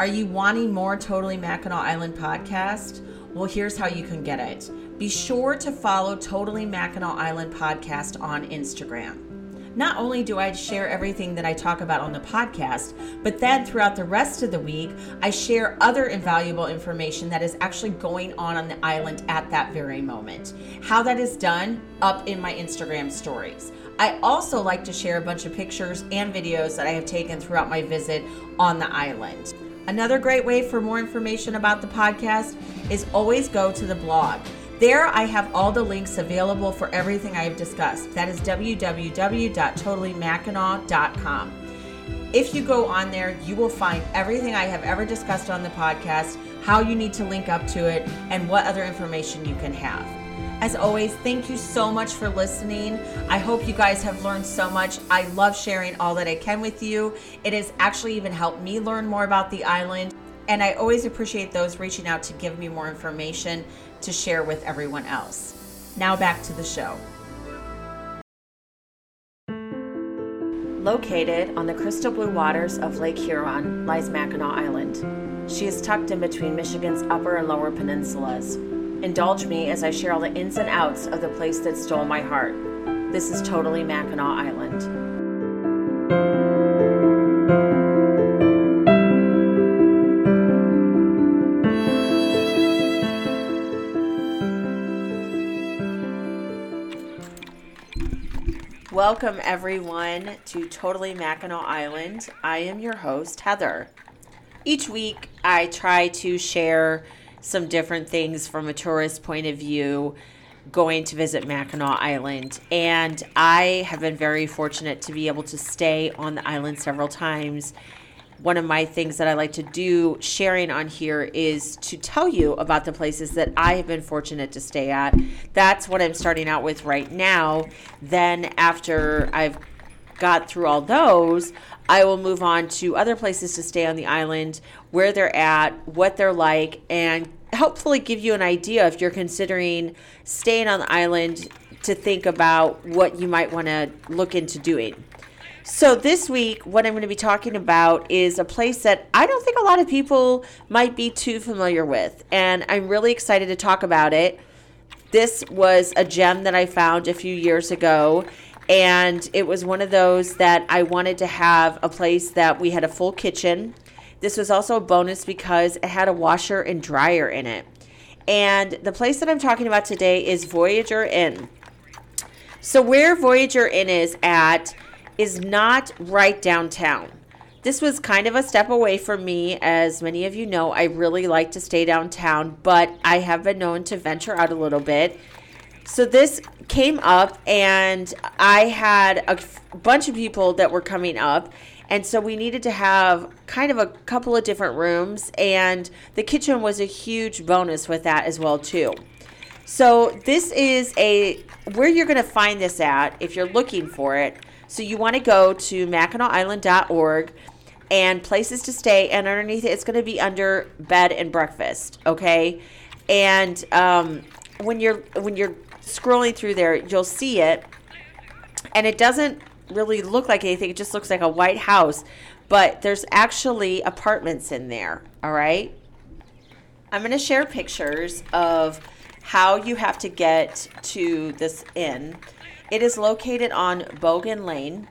Are you wanting more Totally Mackinac Island podcast? Well, here's how you can get it. Be sure to follow Totally Mackinac Island podcast on Instagram. Not only do I share everything that I talk about on the podcast, but then throughout the rest of the week, I share other invaluable information that is actually going on on the island at that very moment. How that is done, up in my Instagram stories. I also like to share a bunch of pictures and videos that I have taken throughout my visit on the island. Another great way for more information about the podcast is always go to the blog. There, I have all the links available for everything I have discussed. That is www.totallymackinac.com. If you go on there, you will find everything I have ever discussed on the podcast, how you need to link up to it, and what other information you can have. As always, thank you so much for listening. I hope you guys have learned so much. I love sharing all that I can with you. It has actually even helped me learn more about the island. And I always appreciate those reaching out to give me more information to share with everyone else. Now back to the show. Located on the crystal blue waters of Lake Huron lies Mackinac Island. She is tucked in between Michigan's upper and lower peninsulas. Indulge me as I share all the ins and outs of the place that stole my heart. This is totally Mackinac Island. Welcome, everyone, to Totally Mackinac Island. I am your host, Heather. Each week, I try to share some different things from a tourist point of view going to visit Mackinac Island. And I have been very fortunate to be able to stay on the island several times. One of my things that I like to do sharing on here is to tell you about the places that I have been fortunate to stay at. That's what I'm starting out with right now. Then, after I've got through all those, I will move on to other places to stay on the island, where they're at, what they're like, and hopefully give you an idea if you're considering staying on the island to think about what you might want to look into doing. So, this week, what I'm going to be talking about is a place that I don't think a lot of people might be too familiar with, and I'm really excited to talk about it. This was a gem that I found a few years ago, and it was one of those that I wanted to have a place that we had a full kitchen. This was also a bonus because it had a washer and dryer in it. And the place that I'm talking about today is Voyager Inn. So, where Voyager Inn is at is not right downtown. This was kind of a step away from me. As many of you know, I really like to stay downtown, but I have been known to venture out a little bit. So, this came up and I had a f- bunch of people that were coming up. And so we needed to have kind of a couple of different rooms, and the kitchen was a huge bonus with that as well too. So this is a where you're going to find this at if you're looking for it. So you want to go to MackinacIsland.org and places to stay, and underneath it, it's going to be under bed and breakfast. Okay, and um, when you're when you're scrolling through there, you'll see it. And it doesn't really look like anything, it just looks like a white house. But there's actually apartments in there, all right? I'm going to share pictures of how you have to get to this inn. It is located on Bogan Lane,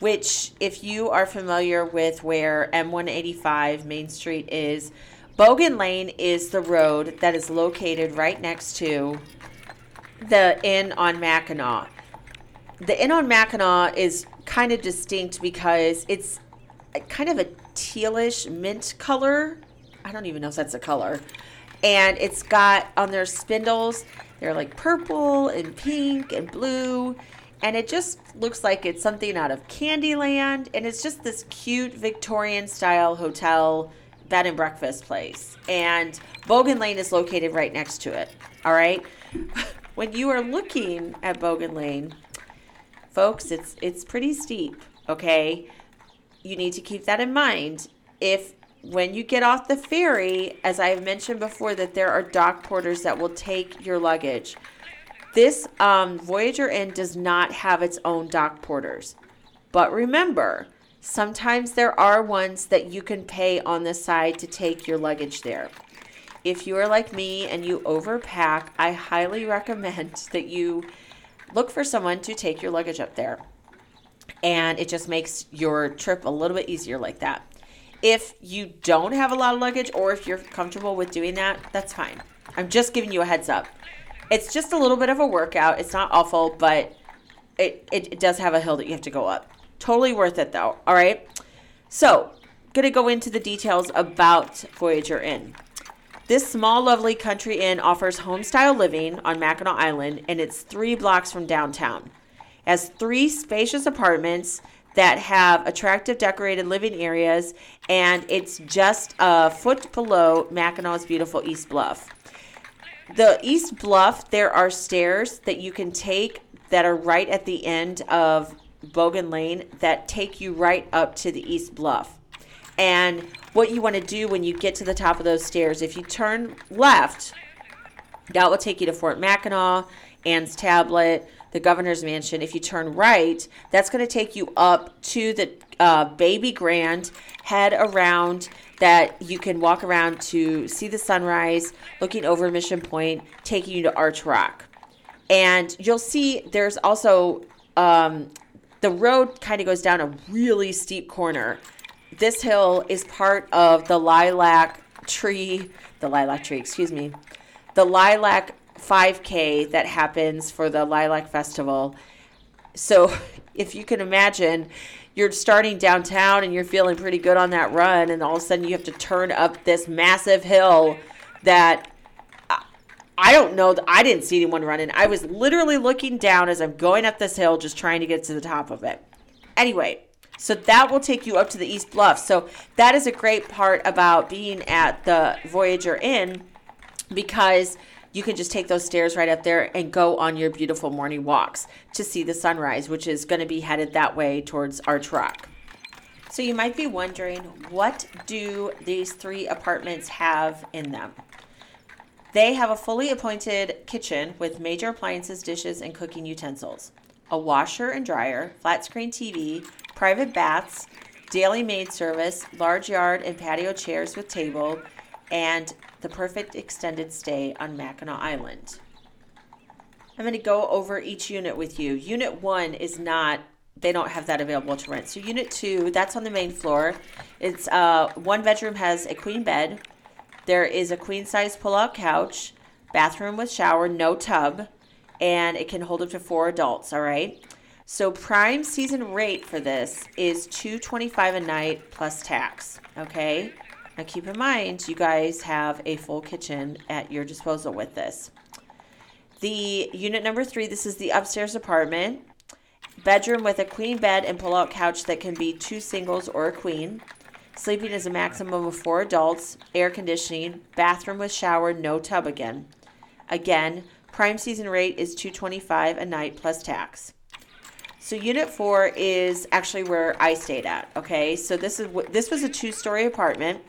which, if you are familiar with where M185 Main Street is, Bogan Lane is the road that is located right next to the inn on Mackinac. The inn on Mackinac is kind of distinct because it's kind of a tealish mint color. I don't even know if that's a color. And it's got on their spindles, they're like purple and pink and blue. And it just looks like it's something out of Candyland. And it's just this cute Victorian style hotel bed and breakfast place. And Bogan Lane is located right next to it. All right. when you are looking at Bogan Lane, folks, it's it's pretty steep, okay? You need to keep that in mind. If when you get off the ferry, as I have mentioned before, that there are dock porters that will take your luggage. This um, Voyager Inn does not have its own dock porters. But remember, Sometimes there are ones that you can pay on the side to take your luggage there. If you are like me and you overpack, I highly recommend that you look for someone to take your luggage up there. And it just makes your trip a little bit easier like that. If you don't have a lot of luggage or if you're comfortable with doing that, that's fine. I'm just giving you a heads up. It's just a little bit of a workout. It's not awful, but it, it, it does have a hill that you have to go up. Totally worth it though. All right. So, going to go into the details about Voyager Inn. This small, lovely country inn offers homestyle living on Mackinac Island, and it's three blocks from downtown. It has three spacious apartments that have attractive decorated living areas, and it's just a foot below Mackinac's beautiful East Bluff. The East Bluff, there are stairs that you can take that are right at the end of Bogan Lane that take you right up to the East Bluff. And what you want to do when you get to the top of those stairs, if you turn left, that will take you to Fort Mackinac, Anne's Tablet, the governor's mansion. If you turn right, that's going to take you up to the uh, Baby Grand, head around that you can walk around to see the sunrise, looking over Mission Point, taking you to Arch Rock. And you'll see there's also um, the road kind of goes down a really steep corner. This hill is part of the lilac tree, the lilac tree, excuse me, the lilac 5K that happens for the lilac festival. So if you can imagine, you're starting downtown and you're feeling pretty good on that run, and all of a sudden you have to turn up this massive hill that I don't know. I didn't see anyone running. I was literally looking down as I'm going up this hill, just trying to get to the top of it. Anyway, so that will take you up to the East Bluff. So that is a great part about being at the Voyager Inn because you can just take those stairs right up there and go on your beautiful morning walks to see the sunrise, which is going to be headed that way towards Arch Rock. So you might be wondering, what do these three apartments have in them? They have a fully appointed kitchen with major appliances, dishes, and cooking utensils, a washer and dryer, flat screen TV, private baths, daily maid service, large yard and patio chairs with table, and the perfect extended stay on Mackinac Island. I'm going to go over each unit with you. Unit one is not, they don't have that available to rent. So, unit two, that's on the main floor. It's uh, one bedroom has a queen bed, there is a queen size pull out couch, bathroom with shower, no tub, and it can hold up to four adults, all right? So prime season rate for this is 225 a night plus tax, okay? Now keep in mind you guys have a full kitchen at your disposal with this. The unit number 3, this is the upstairs apartment. Bedroom with a queen bed and pull out couch that can be two singles or a queen. Sleeping is a maximum of four adults, air conditioning, bathroom with shower, no tub again. Again, prime season rate is 225 a night plus tax. So unit 4 is actually where I stayed at, okay? So this is this was a two-story apartment.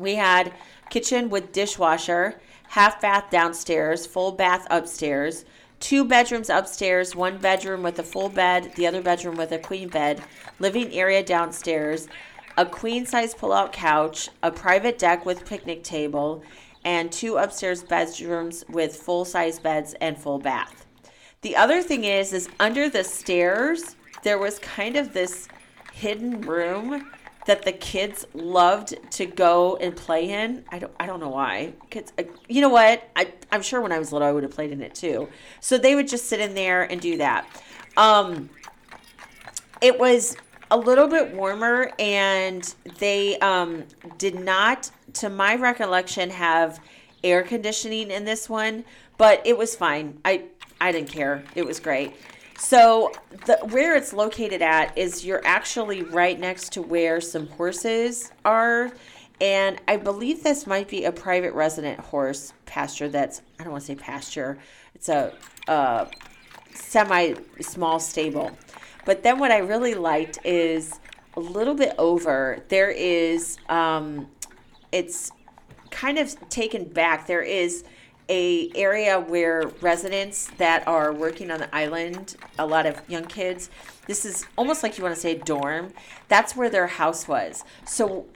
We had kitchen with dishwasher, half bath downstairs, full bath upstairs, two bedrooms upstairs, one bedroom with a full bed, the other bedroom with a queen bed, living area downstairs, a queen size pull out couch, a private deck with picnic table, and two upstairs bedrooms with full size beds and full bath. The other thing is is under the stairs there was kind of this hidden room that the kids loved to go and play in. I don't I don't know why. Kids uh, you know what? I I'm sure when I was little I would have played in it too. So they would just sit in there and do that. Um it was a little bit warmer, and they um, did not, to my recollection, have air conditioning in this one, but it was fine. I I didn't care. It was great. So the where it's located at is you're actually right next to where some horses are. And I believe this might be a private resident horse pasture that's I don't want to say pasture. It's a, a semi small stable. But then what I really liked is a little bit over, there is, um, it's kind of taken back. There is a area where residents that are working on the island, a lot of young kids, this is almost like you want to say dorm. That's where their house was. So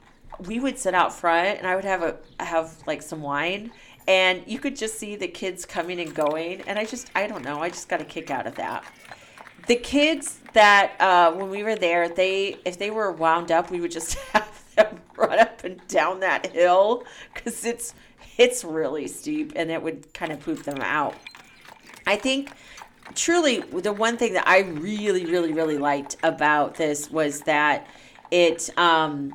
we would sit out front and I would have a have like some wine and you could just see the kids coming and going and I just I don't know, I just got a kick out of that. The kids that uh, when we were there, they if they were wound up, we would just have them run up and down that hill because it's it's really steep and it would kind of poop them out. I think truly the one thing that I really, really, really liked about this was that it um,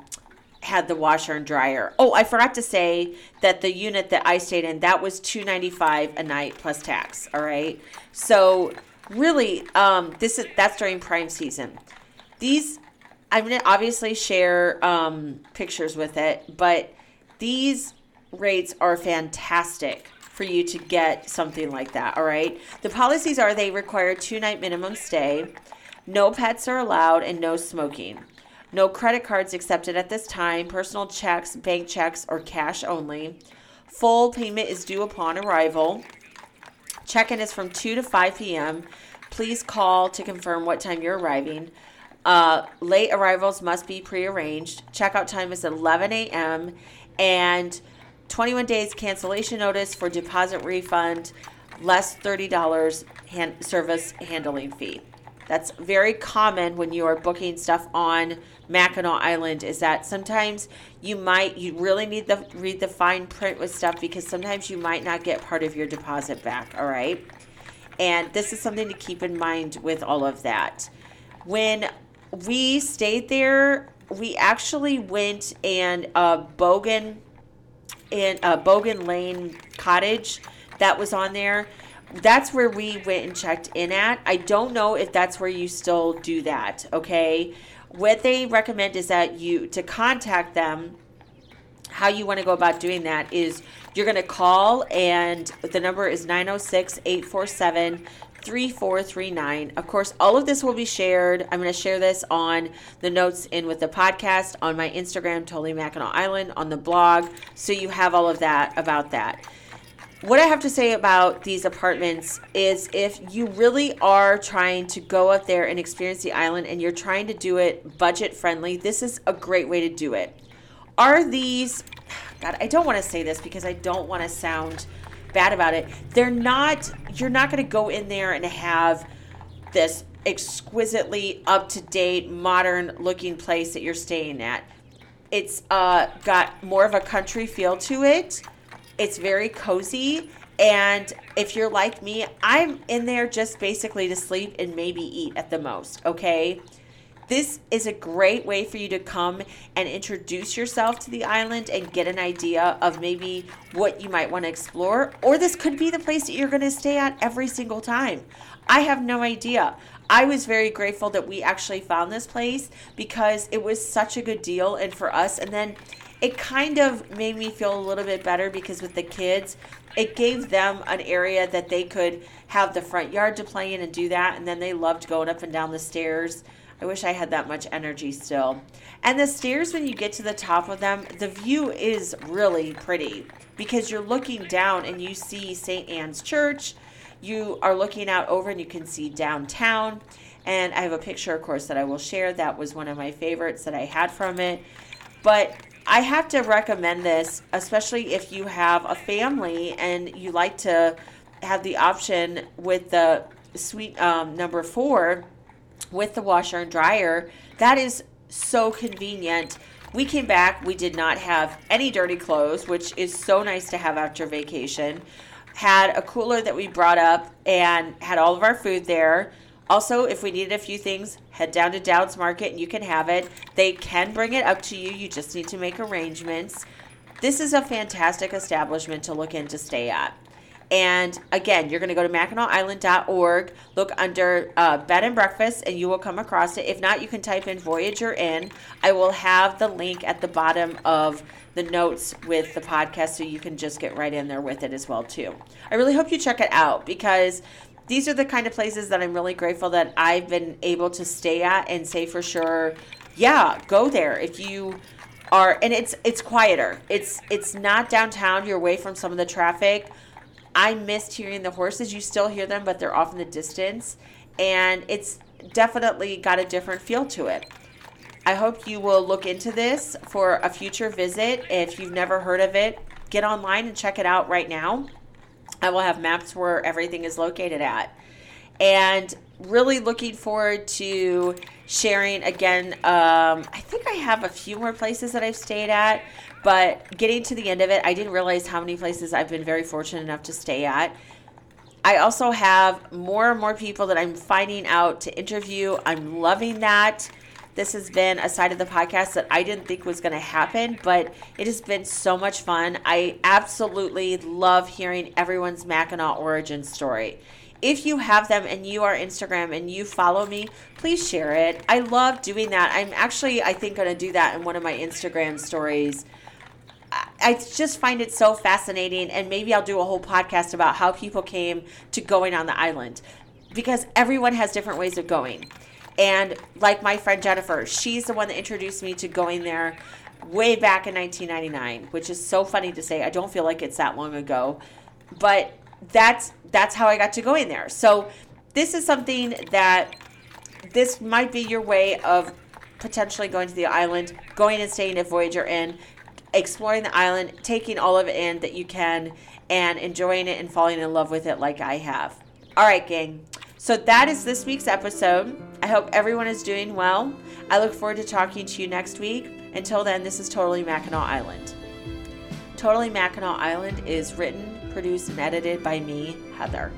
had the washer and dryer. Oh, I forgot to say that the unit that I stayed in that was two ninety five a night plus tax. All right, so really, um, this is that's during prime season. These I'm gonna obviously share um, pictures with it, but these rates are fantastic for you to get something like that. All right. The policies are they require two night minimum stay, no pets are allowed, and no smoking. No credit cards accepted at this time, personal checks, bank checks, or cash only. Full payment is due upon arrival. Check in is from 2 to 5 p.m. Please call to confirm what time you're arriving. Uh, late arrivals must be prearranged. Checkout time is 11 a.m. and 21 days cancellation notice for deposit refund, less $30 hand, service handling fee. That's very common when you are booking stuff on Mackinac Island. Is that sometimes you might you really need to read the fine print with stuff because sometimes you might not get part of your deposit back. All right, and this is something to keep in mind with all of that. When we stayed there, we actually went and uh, Bogan in uh, Bogan Lane cottage that was on there. That's where we went and checked in at. I don't know if that's where you still do that, okay? What they recommend is that you to contact them how you want to go about doing that is you're going to call and the number is 906 847 3439. Of course, all of this will be shared. I'm going to share this on the notes in with the podcast, on my Instagram, Totally Mackinac Island, on the blog. So you have all of that about that. What I have to say about these apartments is if you really are trying to go up there and experience the island and you're trying to do it budget friendly, this is a great way to do it. Are these, God, I don't want to say this because I don't want to sound bad about it. They're not, you're not going to go in there and have this exquisitely up to date, modern looking place that you're staying at. It's uh, got more of a country feel to it. It's very cozy. And if you're like me, I'm in there just basically to sleep and maybe eat at the most, okay? This is a great way for you to come and introduce yourself to the island and get an idea of maybe what you might want to explore. Or this could be the place that you're going to stay at every single time. I have no idea. I was very grateful that we actually found this place because it was such a good deal and for us. And then it kind of made me feel a little bit better because with the kids, it gave them an area that they could have the front yard to play in and do that. And then they loved going up and down the stairs I wish I had that much energy still. And the stairs, when you get to the top of them, the view is really pretty because you're looking down and you see St. Anne's Church. You are looking out over and you can see downtown. And I have a picture, of course, that I will share. That was one of my favorites that I had from it. But I have to recommend this, especially if you have a family and you like to have the option with the suite um, number four with the washer and dryer. That is so convenient. We came back, we did not have any dirty clothes, which is so nice to have after vacation. Had a cooler that we brought up and had all of our food there. Also, if we needed a few things, head down to Doud's Market and you can have it. They can bring it up to you. You just need to make arrangements. This is a fantastic establishment to look in to stay at. And again, you're going to go to MackinacIsland.org, look under uh, bed and breakfast, and you will come across it. If not, you can type in Voyager Inn. I will have the link at the bottom of the notes with the podcast so you can just get right in there with it as well too. I really hope you check it out because these are the kind of places that I'm really grateful that I've been able to stay at and say for sure, yeah, go there if you are and it's it's quieter. It's it's not downtown, you're away from some of the traffic I missed hearing the horses. You still hear them, but they're off in the distance. And it's definitely got a different feel to it. I hope you will look into this for a future visit. If you've never heard of it, get online and check it out right now. I will have maps where everything is located at. And really looking forward to sharing again. Um, I think I have a few more places that I've stayed at, but getting to the end of it, I didn't realize how many places I've been very fortunate enough to stay at. I also have more and more people that I'm finding out to interview. I'm loving that. This has been a side of the podcast that I didn't think was going to happen, but it has been so much fun. I absolutely love hearing everyone's Mackinac origin story. If you have them and you are Instagram and you follow me, please share it. I love doing that. I'm actually, I think, going to do that in one of my Instagram stories. I just find it so fascinating, and maybe I'll do a whole podcast about how people came to going on the island because everyone has different ways of going. And like my friend Jennifer, she's the one that introduced me to going there way back in 1999, which is so funny to say. I don't feel like it's that long ago, but that's that's how I got to going there. So this is something that this might be your way of potentially going to the island, going and staying at Voyager Inn, exploring the island, taking all of it in that you can, and enjoying it and falling in love with it like I have. All right, gang. So that is this week's episode. I hope everyone is doing well. I look forward to talking to you next week. Until then, this is Totally Mackinac Island. Totally Mackinac Island is written, produced, and edited by me, Heather.